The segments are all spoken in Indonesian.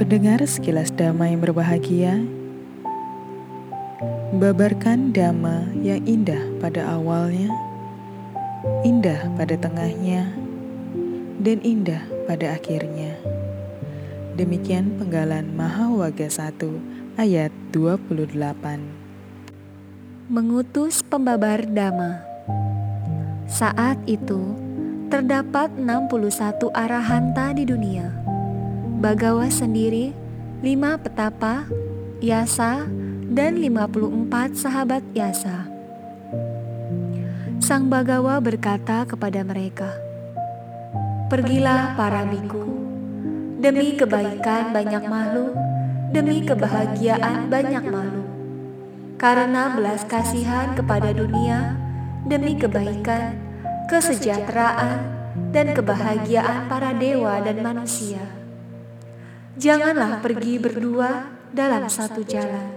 Pendengar sekilas yang berbahagia, babarkan dhamma yang indah pada awalnya, indah pada tengahnya, dan indah pada akhirnya. Demikian penggalan Mahawaga 1 ayat 28. Mengutus pembabar dhamma. Saat itu, terdapat 61 arahanta di dunia. Bagawa sendiri, lima petapa, Yasa, dan 54 sahabat Yasa. Sang Bagawa berkata kepada mereka, Pergilah para biku, demi kebaikan banyak makhluk, demi kebahagiaan banyak makhluk. Karena belas kasihan kepada dunia, demi kebaikan, kesejahteraan, dan kebahagiaan para dewa dan manusia. Janganlah pergi berdua dalam satu jalan.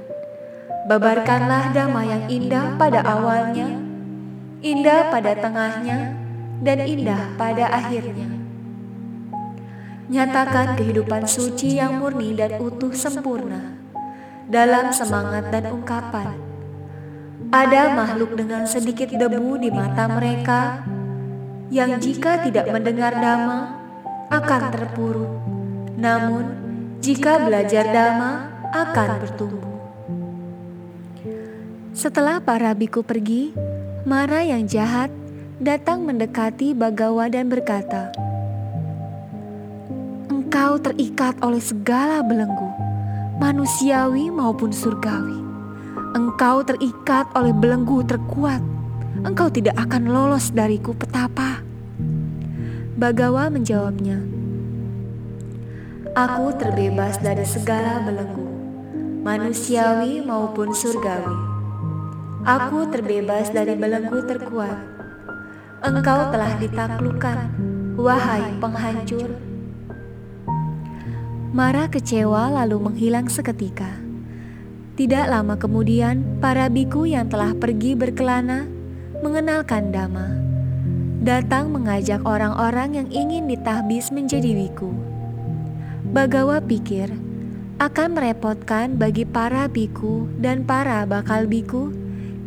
Babarkanlah damai yang indah pada awalnya, indah pada tengahnya, dan indah pada akhirnya. Nyatakan kehidupan suci yang murni dan utuh sempurna. dalam semangat dan ungkapan. ada makhluk dengan sedikit debu di mata mereka yang jika tidak mendengar dhamma akan terpuruk. Namun, jika belajar dhamma akan bertumbuh. Setelah para biku pergi, Mara yang jahat datang mendekati Bagawa dan berkata, Engkau terikat oleh segala belenggu, manusiawi maupun surgawi. Engkau terikat oleh belenggu terkuat. Engkau tidak akan lolos dariku petapa. Bagawa menjawabnya, Aku terbebas dari segala belenggu, manusiawi maupun surgawi. Aku terbebas dari belenggu terkuat. Engkau telah ditaklukkan, wahai penghancur. Mara kecewa lalu menghilang seketika. Tidak lama kemudian, para biku yang telah pergi berkelana mengenalkan Dhamma. Datang mengajak orang-orang yang ingin ditahbis menjadi biku. Bagawa pikir akan merepotkan bagi para biku dan para bakal biku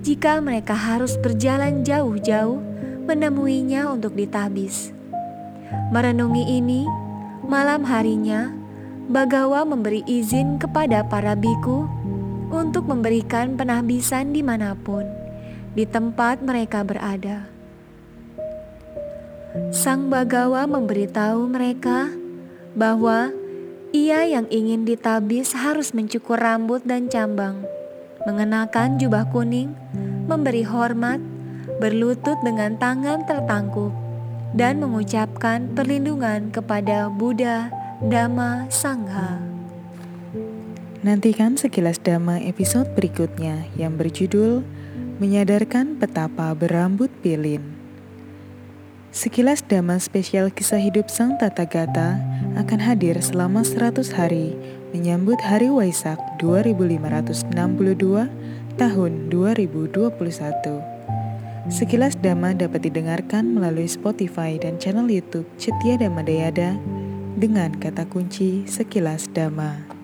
jika mereka harus berjalan jauh-jauh menemuinya untuk ditahbis. Merenungi ini, malam harinya, Bagawa memberi izin kepada para biku untuk memberikan penahbisan di mana pun, di tempat mereka berada. Sang Bagawa memberitahu mereka bahwa ia yang ingin ditabis harus mencukur rambut dan cambang, mengenakan jubah kuning, memberi hormat, berlutut dengan tangan tertangkup, dan mengucapkan perlindungan kepada Buddha, Dhamma, Sangha. Nantikan sekilas dhamma episode berikutnya yang berjudul Menyadarkan Petapa Berambut Pilin. Sekilas dhamma spesial kisah hidup Sang Tata Gata akan hadir selama 100 hari menyambut Hari Waisak 2562 tahun 2021. Sekilas Dhamma dapat didengarkan melalui Spotify dan channel YouTube Cetia Dhamma Dayada dengan kata kunci Sekilas Dhamma.